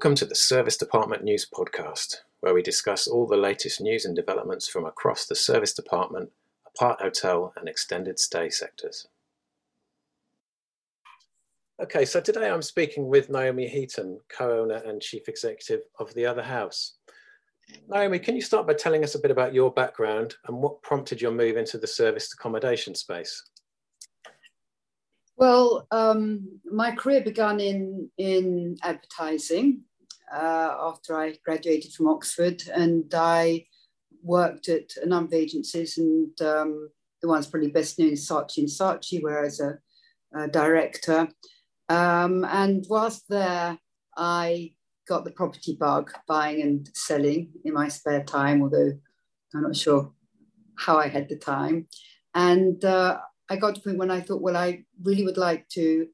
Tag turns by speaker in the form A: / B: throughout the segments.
A: Welcome to the Serviced Apartment News Podcast, where we discuss all the latest news and developments from across the serviced apartment, apart hotel, and extended stay sectors. Okay, so today I'm speaking with Naomi Heaton, co owner and chief executive of The Other House. Naomi, can you start by telling us a bit about your background and what prompted your move into the service accommodation space?
B: Well, um, my career began in, in advertising uh, after I graduated from Oxford, and I worked at a number of agencies, and um, the one's probably best known is Saatchi and Saatchi, where I was a, a director. Um, and whilst there, I got the property bug, buying and selling in my spare time, although I'm not sure how I had the time. And uh, I got to the point when I thought, well, I really would like to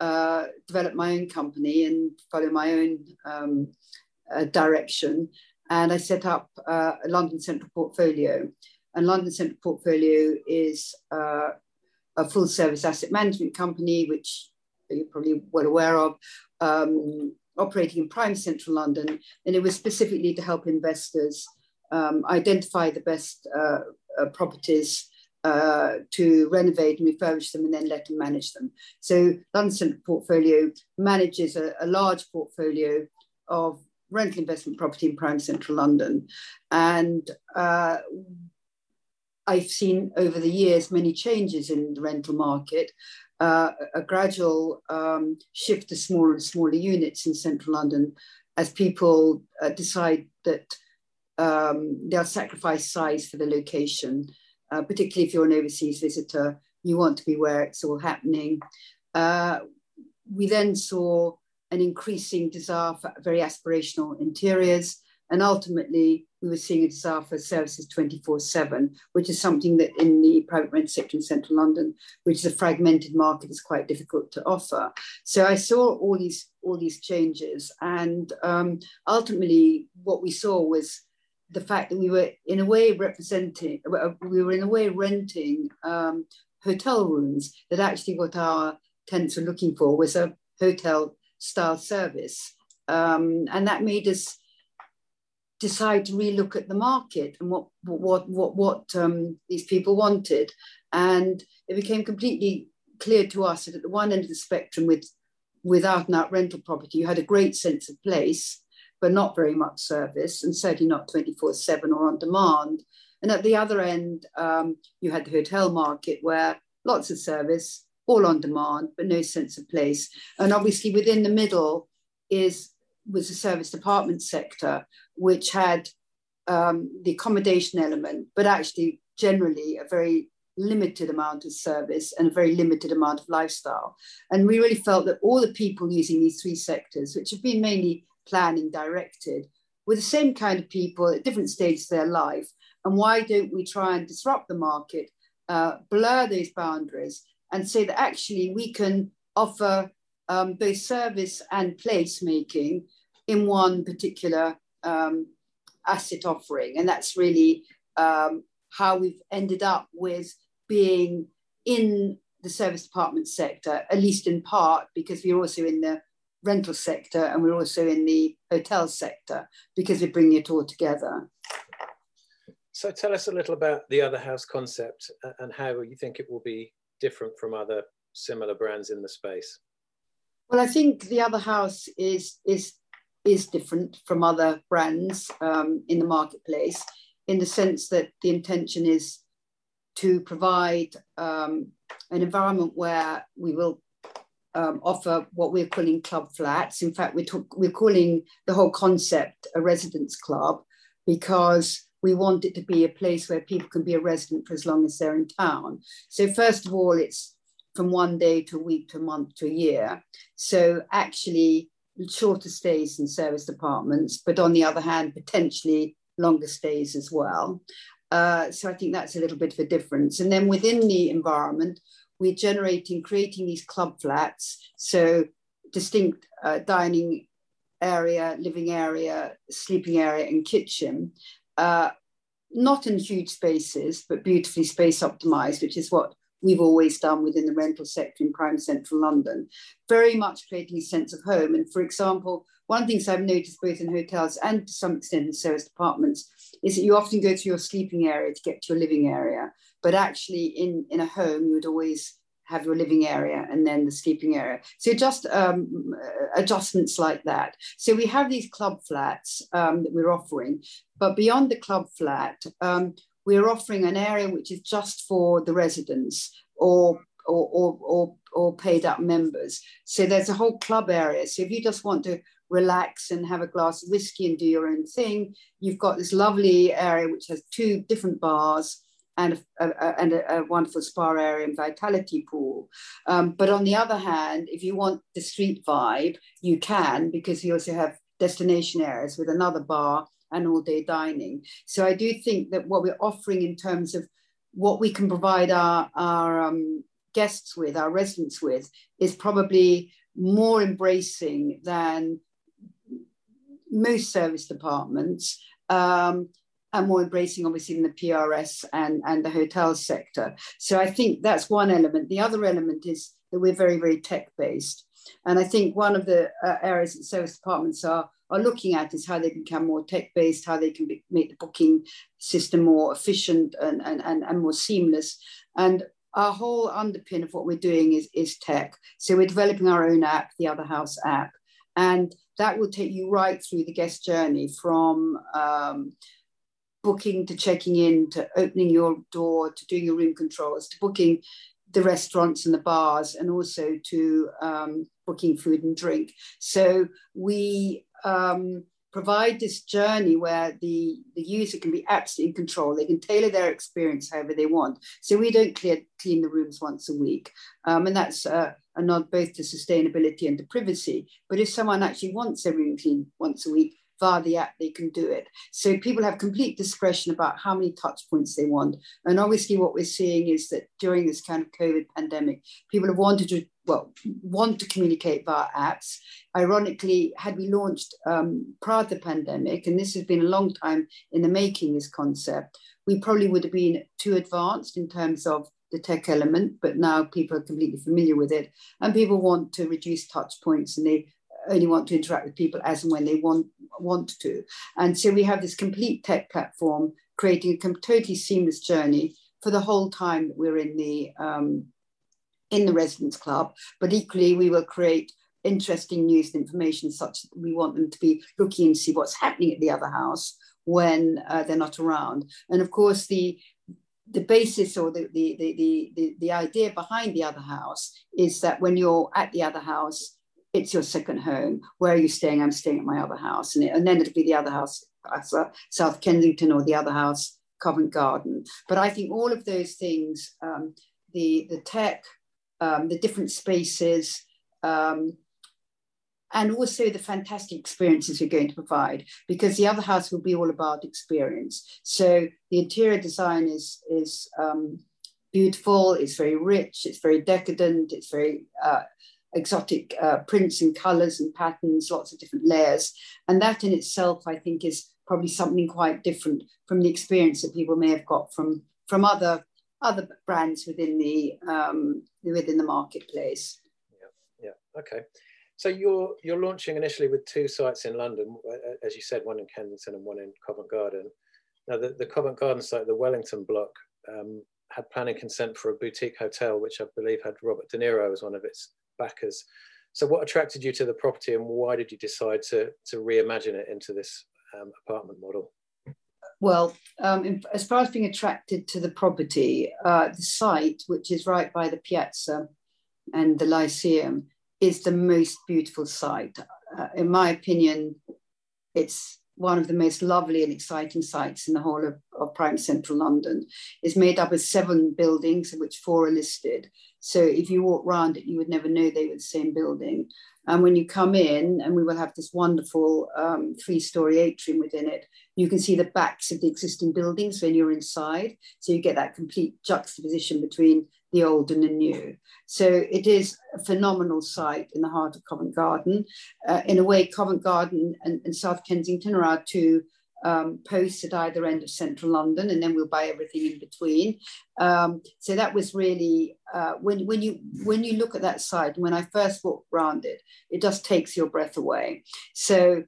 B: uh, develop my own company and follow my own um, uh, direction. And I set up uh, a London Central Portfolio. And London Central Portfolio is uh, a full service asset management company, which you're probably well aware of, um, operating in prime central London. And it was specifically to help investors um, identify the best uh, uh, properties uh, to renovate and refurbish them and then let them manage them. So London Central Portfolio manages a, a, large portfolio of rental investment property in prime central London. And uh, I've seen over the years many changes in the rental market, uh, a gradual um, shift to smaller and smaller units in central London as people uh, decide that um, they'll sacrifice size for the location uh, particularly if you're an overseas visitor, you want to be where it's all happening. Uh, we then saw an increasing desire for very aspirational interiors. And ultimately, we were seeing a desire for services 24 7, which is something that in the private rent sector in central London, which is a fragmented market, is quite difficult to offer. So I saw all these, all these changes. And um, ultimately, what we saw was the fact that we were in a way representing, uh, we were in a way renting um, hotel rooms that actually what our tenants were looking for was a hotel style service. Um, and that made us decide to relook at the market and what what what what um, these people wanted, and it became completely clear to us that at the one end of the spectrum, with without and out rental property, you had a great sense of place, but not very much service, and certainly not 24 7 or on demand. And at the other end, um, you had the hotel market where lots of service, all on demand, but no sense of place. And obviously, within the middle is was the serviced apartment sector, which had um, the accommodation element, but actually generally a very limited amount of service and a very limited amount of lifestyle. And we really felt that all the people using these three sectors, which have been mainly planning directed with the same kind of people at different stages of their life. And why don't we try and disrupt the market, uh, blur those boundaries, and say that actually we can offer um, both service and placemaking in one particular um, asset offering. And that's really um, how we've ended up with being in the serviced apartment sector, at least in part, because we're also in the rental sector and we're also in the hotel sector because we're bringing it all together.
A: So tell us a little about the other house concept and how you think it will be different from other similar brands in the space.
B: Well, I think the other house is is is different from other brands um, in the marketplace in the sense that the intention is to provide um, an environment where we will um, offer what we're calling club flats. In fact, we're, we're calling the whole concept a residence club because we want it to be a place where people can be a resident for as long as they're in town. So, first of all, it's from one day to a week to a month to a year. So, actually, shorter stays in serviced apartments, but on the other hand, potentially longer stays as well. Uh, so, I think that's a little bit of a difference. And then within the environment, we're generating, creating these club flats. So distinct uh, dining area, living area, sleeping area, and kitchen. Uh, not in huge spaces, but beautifully space optimized, which is what we've always done within the rental sector in prime central London. Very much creating a sense of home. And for example, one of the things I've noticed both in hotels and to some extent in serviced apartments is that you often go to your sleeping area to get to your living area. But actually, in, in a home, you would always have your living area and then the sleeping area. So just um, adjustments like that. So we have these club flats um, that we're offering, but beyond the club flat, um, we're offering an area which is just for the residents or or, or, or, or paid up members. So there's a whole club area. So if you just want to relax and have a glass of whiskey and do your own thing, you've got this lovely area which has two different bars and a, a, and a, a wonderful spa area and vitality pool. Um, but on the other hand, if you want the street vibe, you can because you also have destination areas with another bar and all day dining. So I do think that what we're offering in terms of what we can provide our, our um, guests with, our residents with, is probably more embracing than most serviced apartments. Um, and more embracing, obviously, in the PRS and, and the hotel sector. So I think that's one element. The other element is that we're very, very tech based. And I think one of the uh, areas that serviced apartments are, are looking at is how they can become more tech based, how they can be, make the booking system more efficient and, and, and, and more seamless. And our whole underpin of what we're doing is, is tech. So we're developing our own app, the Other House app. And that will take you right through the guest journey from um, booking to checking in to opening your door to doing your room controls to booking the restaurants and the bars and also to um, booking food and drink. So we um, provide this journey where the, the user can be absolutely in control. They can tailor their experience however they want. So we don't clear, clean the rooms once a week. Um, and that's a nod both to sustainability and to privacy. But if someone actually wants their room cleaned once a week, via the app they can do it. So people have complete discretion about how many touch points they want. And obviously what we're seeing is that during this kind of COVID pandemic, people have wanted to well, want to communicate via apps. Ironically, had we launched um, prior to the pandemic, and this has been a long time in the making, this concept, we probably would have been too advanced in terms of the tech element, but now people are completely familiar with it. And people want to reduce touch points and they only want to interact with people as and when they want want to. And so we have this complete tech platform creating a totally seamless journey for the whole time that we're in the um, in the residence club. But equally, we will create interesting news and information such that we want them to be looking and see what's happening at the other house when uh, they're not around. And of course, the the basis or the, the, the, the, the idea behind the other house is that when you're at the other house, it's your second home. Where are you staying? I'm staying at my other house. And, it, and then it'll be the other house, South Kensington, or the other house, Covent Garden. But I think all of those things, um, the, the tech, um, the different spaces, um, and also the fantastic experiences you're going to provide, because the other house will be all about experience. So the interior design is, is um, beautiful, it's very rich, it's very decadent, it's very uh, exotic uh, prints and colors and patterns, lots of different layers. And that in itself, I think, is probably something quite different from the experience that people may have got from, from other, other brands within the, um, within the marketplace.
A: Yeah, yeah, okay. So you're you're launching initially with two sites in London, as you said, one in Kensington and one in Covent Garden. Now the, the Covent Garden site, the Wellington block, um, had planning consent for a boutique hotel, which I believe had Robert De Niro as one of its backers. So what attracted you to the property and why did you decide to, to reimagine it into this um, apartment model?
B: Well, um, as far as being attracted to the property, uh, the site, which is right by the piazza and the Lyceum, is the most beautiful site. Uh, in my opinion, it's one of the most lovely and exciting sites in the whole of, of prime central London. It's made up of seven buildings, of which four are listed. So if you walk around it, you would never know they were the same building. And when you come in, and we will have this wonderful um, three story atrium within it, you can see the backs of the existing buildings when you're inside. So you get that complete juxtaposition between the old and the new. So it is a phenomenal site in the heart of Covent Garden. Uh, in a way, Covent Garden and, and South Kensington are our two um, posts at either end of central London, and then we'll buy everything in between. Um, so that was really uh, when when you when you look at that site. When I first walked around it, it just takes your breath away. So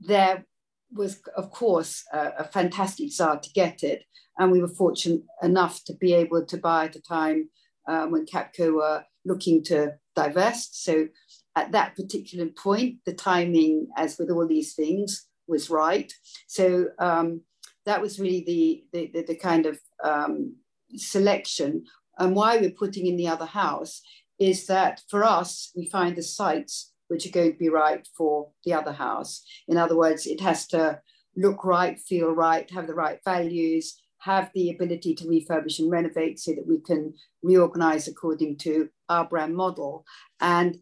B: there was, of course, a, a fantastic desire to get it, and we were fortunate enough to be able to buy at a time um, when Capco were looking to divest. So at that particular point, the timing, as with all these things, was right. So um, that was really the, the, the, the kind of um, selection. And why we're putting in the other house is that for us, we find the sites which are going to be right for the other house. In other words, it has to look right, feel right, have the right values, have the ability to refurbish and renovate so that we can reorganize according to our brand model. And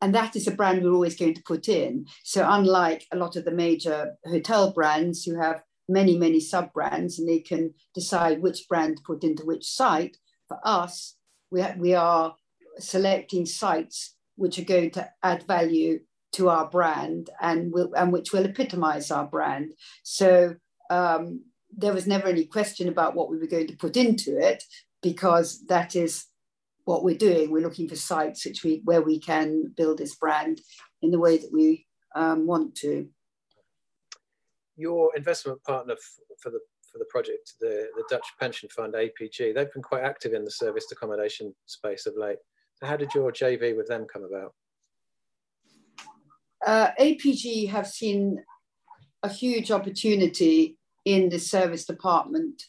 B: and that is a brand we're always going to put in. So unlike a lot of the major hotel brands who have many, many sub brands and they can decide which brand to put into which site, for us, we, we are selecting sites which are going to add value to our brand and will and which will epitomize our brand. So um, there was never any question about what we were going to put into it because that is what we're doing. We're looking for sites which we where we can build this brand in the way that we um, want to.
A: Your investment partner for the for the project, the, the Dutch pension fund APG, they've been quite active in the serviced accommodation space of late. So how did your JV with them come about?
B: Uh, APG have seen a huge opportunity in the serviced apartment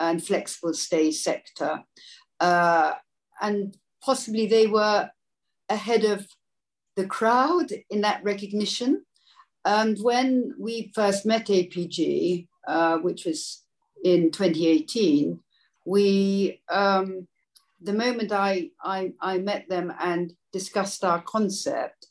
B: and flexible stay sector. Uh, and possibly they were ahead of the crowd in that recognition. And when we first met APG, uh, which was in 2018, we um, the moment I, I I met them and discussed our concept,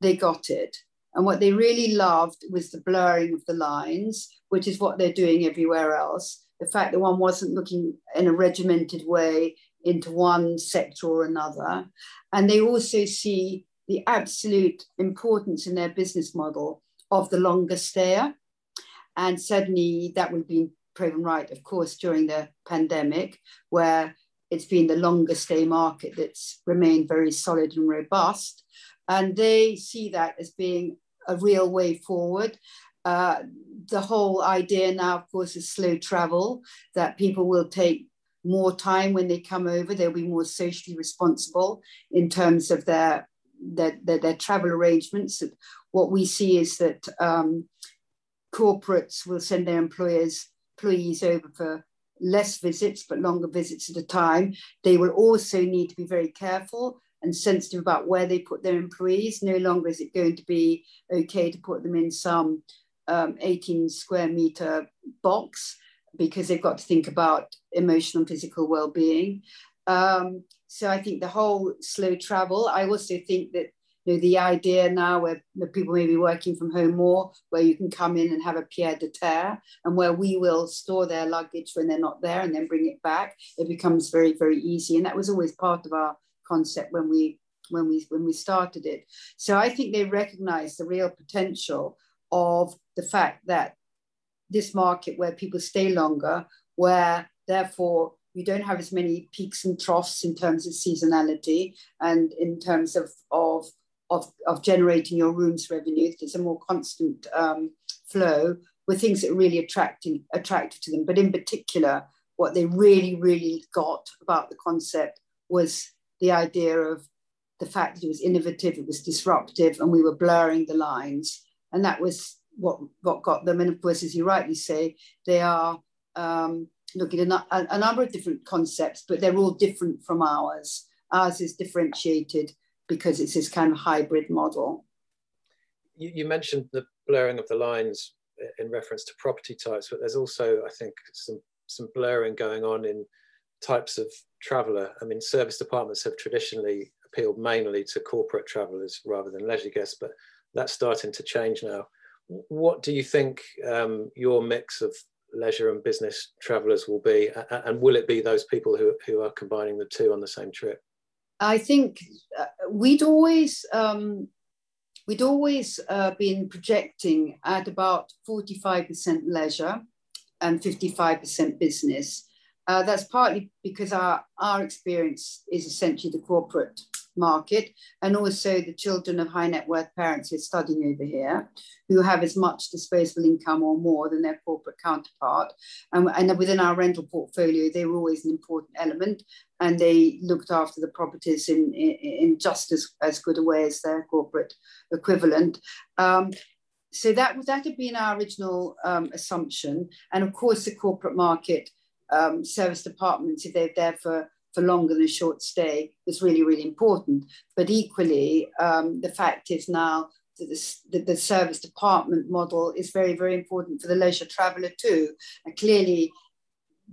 B: they got it. And what they really loved was the blurring of the lines, which is what they're doing everywhere else. The fact that one wasn't looking in a regimented way into one sector or another. And they also see the absolute importance in their business model of the longer stayer. And certainly that would be proven right, of course, during the pandemic, where it's been the longer stay market that's remained very solid and robust. And they see that as being a real way forward. Uh, the whole idea now, of course, is slow travel, that people will take more time when they come over. They'll be more socially responsible in terms of their their, their, their travel arrangements. What we see is that um, corporates will send their employers employees over for less visits but longer visits at a time. They will also need to be very careful and sensitive about where they put their employees. No longer is it going to be okay to put them in some um, 18 square meter box because they've got to think about emotional and physical well-being. Um, so I think the whole slow travel. I also think that you know, the idea now where, people may be working from home more, where you can come in and have a pied de terre, and where we will store their luggage when they're not there and then bring it back. It becomes very very easy, and that was always part of our concept when we when we when we started it. So I think they recognise the real potential of the fact that this market where people stay longer, where therefore you don't have as many peaks and troughs in terms of seasonality and in terms of, of, of, of generating your rooms revenue. There's a more constant um, flow with things that really attracting, attractive to them. But in particular, what they really, really got about the concept was the idea of the fact that it was innovative, it was disruptive, and we were blurring the lines. And that was what what got them. And of course, as you rightly say, they are um, looking at a, a, number of different concepts, but they're all different from ours. Ours is differentiated because it's this kind of hybrid model.
A: You, you mentioned the blurring of the lines in reference to property types, but there's also, I think, some some blurring going on in types of traveller. I mean, serviced apartments have traditionally appealed mainly to corporate travellers rather than leisure guests, but that's starting to change now what do you think um, your mix of leisure and business travelers will be and will it be those people who, who are combining the two on the same trip
B: i think uh, we'd always um, we'd always uh, been projecting at about 45% leisure and 55% business. Uh, that's partly because our, our experience is essentially the corporate market and also the children of high net worth parents who are studying over here who have as much disposable income or more than their corporate counterpart. Um, and within our rental portfolio, they were always an important element and they looked after the properties in, in, in just as, as good a way as their corporate equivalent. Um, so that, that had been our original um, assumption. And of course, the corporate market um, serviced apartments, if they're there for, for longer than a short stay, is really, really important. But equally, um, the fact is now that the, that the serviced apartment model is very, very important for the leisure traveller too. And clearly,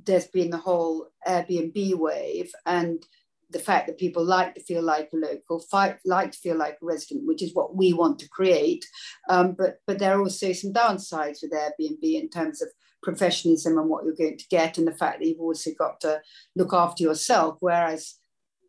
B: there's been the whole Airbnb wave and the fact that people like to feel like a local, fight, like to feel like a resident, which is what we want to create. Um, but but there are also some downsides with Airbnb in terms of professionalism and what you're going to get, and the fact that you've also got to look after yourself. Whereas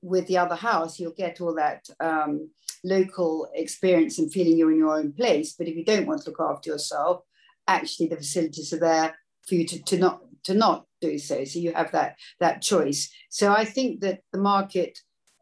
B: with the other house, you'll get all that um, local experience and feeling you're in your own place. But if you don't want to look after yourself, actually the facilities are there for you to, to not to not do so. So you have that that choice. So I think that the market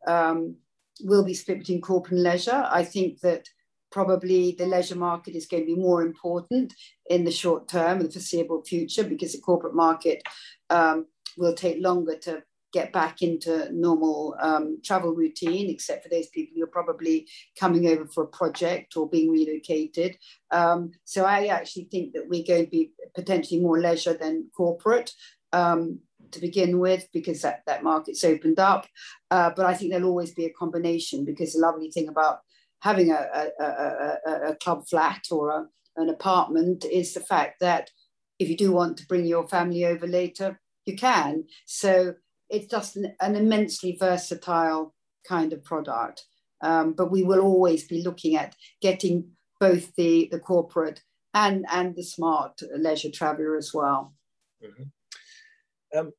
B: um, will be split between corporate and leisure. I think that probably the leisure market is going to be more important in the short term, in the foreseeable future, because the corporate market um, will take longer to get back into normal um, travel routine, except for those people who are probably coming over for a project or being relocated. Um, so I actually think that we're going to be potentially more leisure than corporate. Um, to begin with, because that, that market's opened up. Uh, but I think there'll always be a combination because the lovely thing about having a, a, a, a club flat or a, an apartment is the fact that if you do want to bring your family over later, you can. So it's just an, an immensely versatile kind of product. Um, but we will always be looking at getting both the, the corporate and, and the smart leisure traveler as well.
A: Mm-hmm. Um,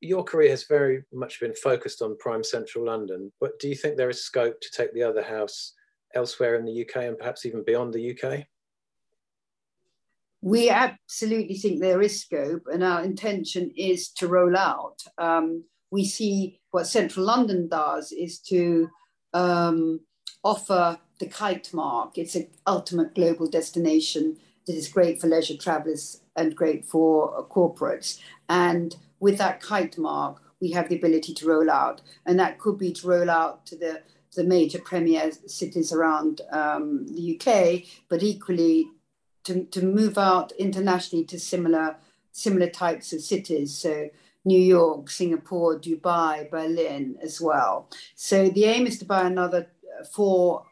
A: your career has very much been focused on prime central London, but do you think there is scope to take the other house elsewhere in the UK and perhaps even beyond the UK?
B: We absolutely think there is scope, and our intention is to roll out. Um, we see what Central London does is to um, offer the kite mark. It's an ultimate global destination that is great for leisure travellers and great for corporates. And with that kite mark, we have the ability to roll out, and that could be to roll out to the the major premier cities around um, the UK, but equally to, to move out internationally to similar similar types of cities. So New York, Singapore, Dubai, Berlin as well. So the aim is to buy another four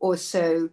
B: or so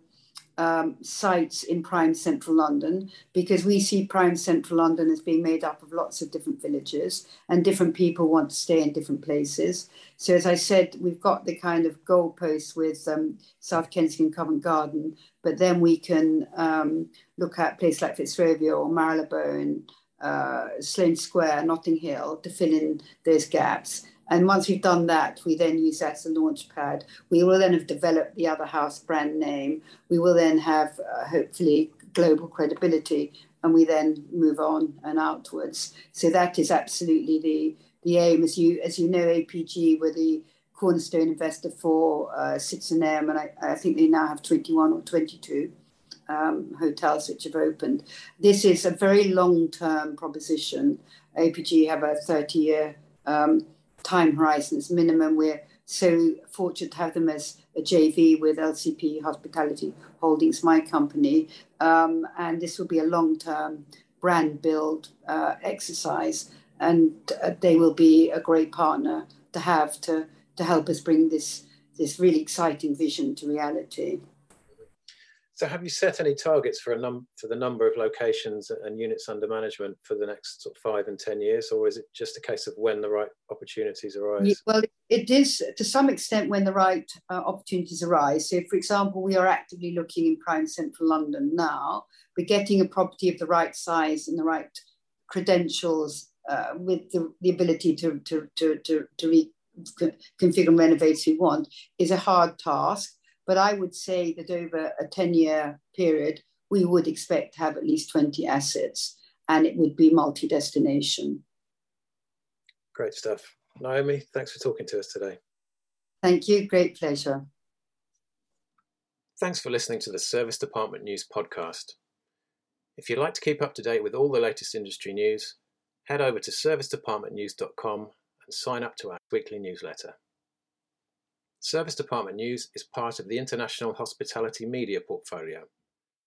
B: um, sites in prime central London because we see prime central London as being made up of lots of different villages and different people want to stay in different places. So, as I said, we've got the kind of goalposts with um, South Kensington Covent Garden, but then we can um, look at places like Fitzrovia or Marylebone, uh, Sloane Square, Notting Hill to fill in those gaps. And once we've done that, we then use that as a launch pad. We will then have developed the other house brand name. We will then have uh, hopefully global credibility, and we then move on and outwards. So that is absolutely the the aim. As you as you know, APG were the cornerstone investor for uh, Citizen M, and I, I think they now have 21 or 22 um, hotels which have opened. This is a very long term proposition. APG have a 30 year um, time horizons minimum. We're so fortunate to have them as a JV with LCP Hospitality Holdings, my company. Um, and this will be a long term brand build uh, exercise. And uh, they will be a great partner to have to, to help us bring this, this really exciting vision to reality.
A: So have you set any targets for a num for the number of locations and units under management for the next sort of five and ten years, or is it just a case of when the right opportunities arise?
B: Yeah, well, it is to some extent when the right uh, opportunities arise. So, for example, we are actively looking in prime central London now. We're getting a property of the right size and the right credentials uh, with the, the ability to to to to, to re- configure and renovate as we want is a hard task But I would say that over a 10 year period, we would expect to have at least 20 assets and it would be multi destination.
A: Great stuff. Naomi, thanks for talking to us today.
B: Thank you. Great pleasure.
A: Thanks for listening to the Serviced Apartment News podcast. If you'd like to keep up to date with all the latest industry news, head over to servicedapartmentnews.com and sign up to our weekly newsletter. Serviced Apartment News is part of the International Hospitality Media portfolio